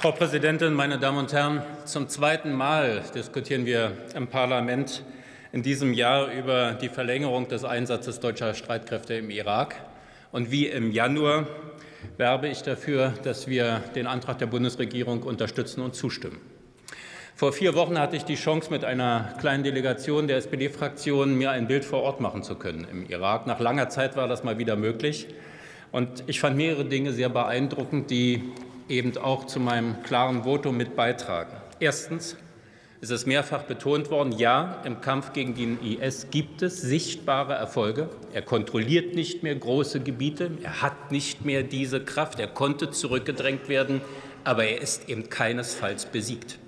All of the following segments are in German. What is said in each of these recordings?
Frau Präsidentin, meine Damen und Herren! Zum zweiten Mal diskutieren wir im Parlament in diesem Jahr über die Verlängerung des Einsatzes deutscher Streitkräfte im Irak. Und wie im Januar werbe ich dafür, dass wir den Antrag der Bundesregierung unterstützen und zustimmen. Vor vier Wochen hatte ich die Chance, mit einer kleinen Delegation der SPD-Fraktion mir ein Bild vor Ort machen zu können im Irak. Nach langer Zeit war das mal wieder möglich. Und ich fand mehrere Dinge sehr beeindruckend, die eben auch zu meinem klaren Votum mit beitragen. Erstens ist es mehrfach betont worden, ja, im Kampf gegen den IS gibt es sichtbare Erfolge. Er kontrolliert nicht mehr große Gebiete, er hat nicht mehr diese Kraft, er konnte zurückgedrängt werden, aber er ist eben keinesfalls besiegt.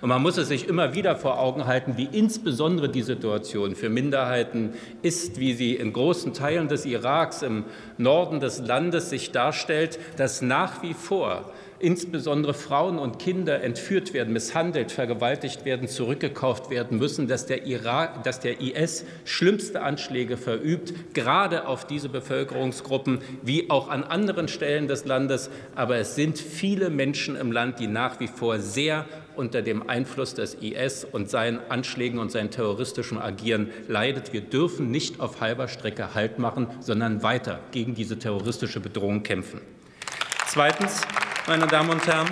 Und man muss es sich immer wieder vor Augen halten, wie insbesondere die Situation für Minderheiten ist, wie sie in großen Teilen des Iraks im Norden des Landes sich darstellt, dass nach wie vor insbesondere Frauen und Kinder entführt werden, misshandelt, vergewaltigt werden, zurückgekauft werden müssen, dass der, Irak, dass der IS schlimmste Anschläge verübt, gerade auf diese Bevölkerungsgruppen wie auch an anderen Stellen des Landes. Aber es sind viele Menschen im Land, die nach wie vor sehr unter dem Einfluss des IS und seinen Anschlägen und seinem terroristischen Agieren leidet. Wir dürfen nicht auf halber Strecke Halt machen, sondern weiter gegen diese terroristische Bedrohung kämpfen. Zweitens meine Damen und Herren,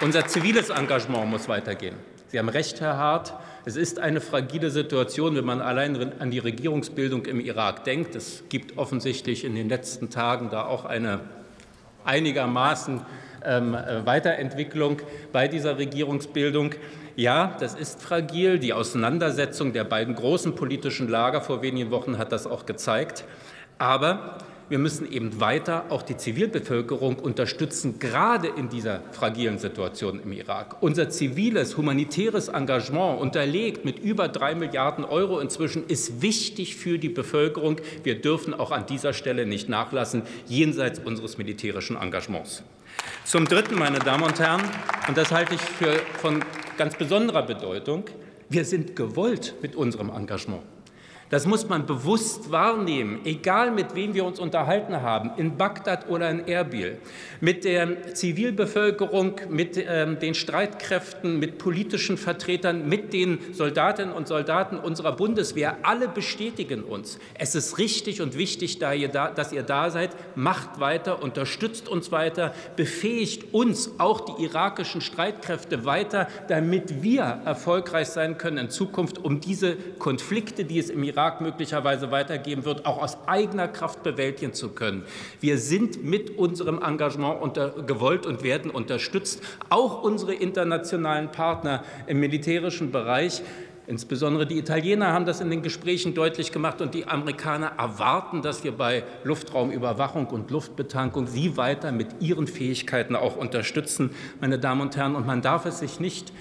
unser ziviles Engagement muss weitergehen. Sie haben recht, Herr Hart. Es ist eine fragile Situation, wenn man allein an die Regierungsbildung im Irak denkt. Es gibt offensichtlich in den letzten Tagen da auch eine einigermaßen ähm, Weiterentwicklung bei dieser Regierungsbildung. Ja, das ist fragil. Die Auseinandersetzung der beiden großen politischen Lager vor wenigen Wochen hat das auch gezeigt. Aber wir müssen eben weiter auch die Zivilbevölkerung unterstützen, gerade in dieser fragilen Situation im Irak. Unser ziviles, humanitäres Engagement, unterlegt mit über drei Milliarden Euro inzwischen, ist wichtig für die Bevölkerung. Wir dürfen auch an dieser Stelle nicht nachlassen, jenseits unseres militärischen Engagements. Zum Dritten, meine Damen und Herren, und das halte ich für von ganz besonderer Bedeutung, wir sind gewollt mit unserem Engagement. Das muss man bewusst wahrnehmen, egal mit wem wir uns unterhalten haben, in Bagdad oder in Erbil, mit der Zivilbevölkerung, mit äh, den Streitkräften, mit politischen Vertretern, mit den Soldatinnen und Soldaten unserer Bundeswehr. Alle bestätigen uns. Es ist richtig und wichtig, dass ihr da seid. Macht weiter, unterstützt uns weiter, befähigt uns, auch die irakischen Streitkräfte weiter, damit wir erfolgreich sein können in Zukunft, um diese Konflikte, die es im Irak Irak möglicherweise weitergeben wird, auch aus eigener Kraft bewältigen zu können. Wir sind mit unserem Engagement gewollt und werden unterstützt. Auch unsere internationalen Partner im militärischen Bereich Insbesondere die Italiener haben das in den Gesprächen deutlich gemacht und die Amerikaner erwarten, dass wir bei Luftraumüberwachung und Luftbetankung sie weiter mit ihren Fähigkeiten auch unterstützen, meine Damen und Herren. Und man darf es sich nicht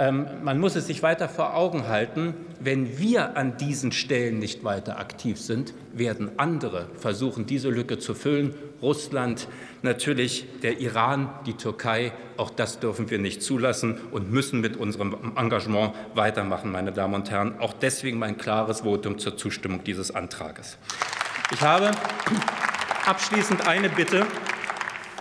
man muss es sich weiter vor Augen halten, wenn wir an diesen Stellen nicht weiter aktiv sind, werden andere versuchen, diese Lücke zu füllen. Russland, natürlich der Iran, die Türkei, auch das dürfen wir nicht zulassen und müssen mit unserem Engagement weitermachen, meine Damen und Herren. Auch deswegen mein klares Votum zur Zustimmung dieses Antrages. Ich habe abschließend eine Bitte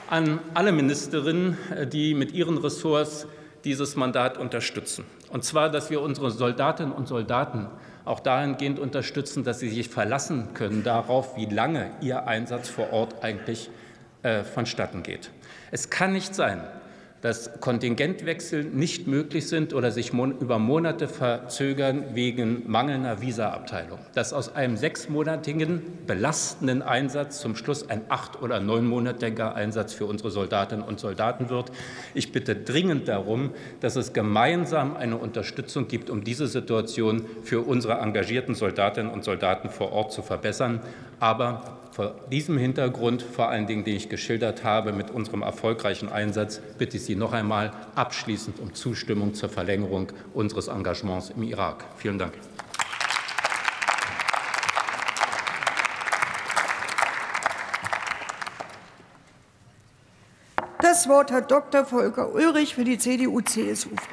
an alle Ministerinnen, die mit ihren Ressorts dieses Mandat unterstützen. Und zwar, dass wir unsere Soldatinnen und Soldaten auch dahingehend unterstützen, dass sie sich verlassen können darauf, wie lange ihr Einsatz vor Ort eigentlich äh, vonstatten geht. Es kann nicht sein, dass Kontingentwechsel nicht möglich sind oder sich über Monate verzögern wegen mangelnder Visaabteilung. Dass aus einem sechsmonatigen belastenden Einsatz zum Schluss ein acht- oder neunmonatiger Einsatz für unsere Soldatinnen und Soldaten wird. Ich bitte dringend darum, dass es gemeinsam eine Unterstützung gibt, um diese Situation für unsere engagierten Soldatinnen und Soldaten vor Ort zu verbessern. Aber vor diesem Hintergrund, vor allen Dingen, den ich geschildert habe, mit unserem erfolgreichen Einsatz, bitte ich Sie noch einmal abschließend um Zustimmung zur Verlängerung unseres Engagements im Irak. Vielen Dank. Das Wort hat Dr. Volker Ulrich für die CDU-CSU-Fraktion.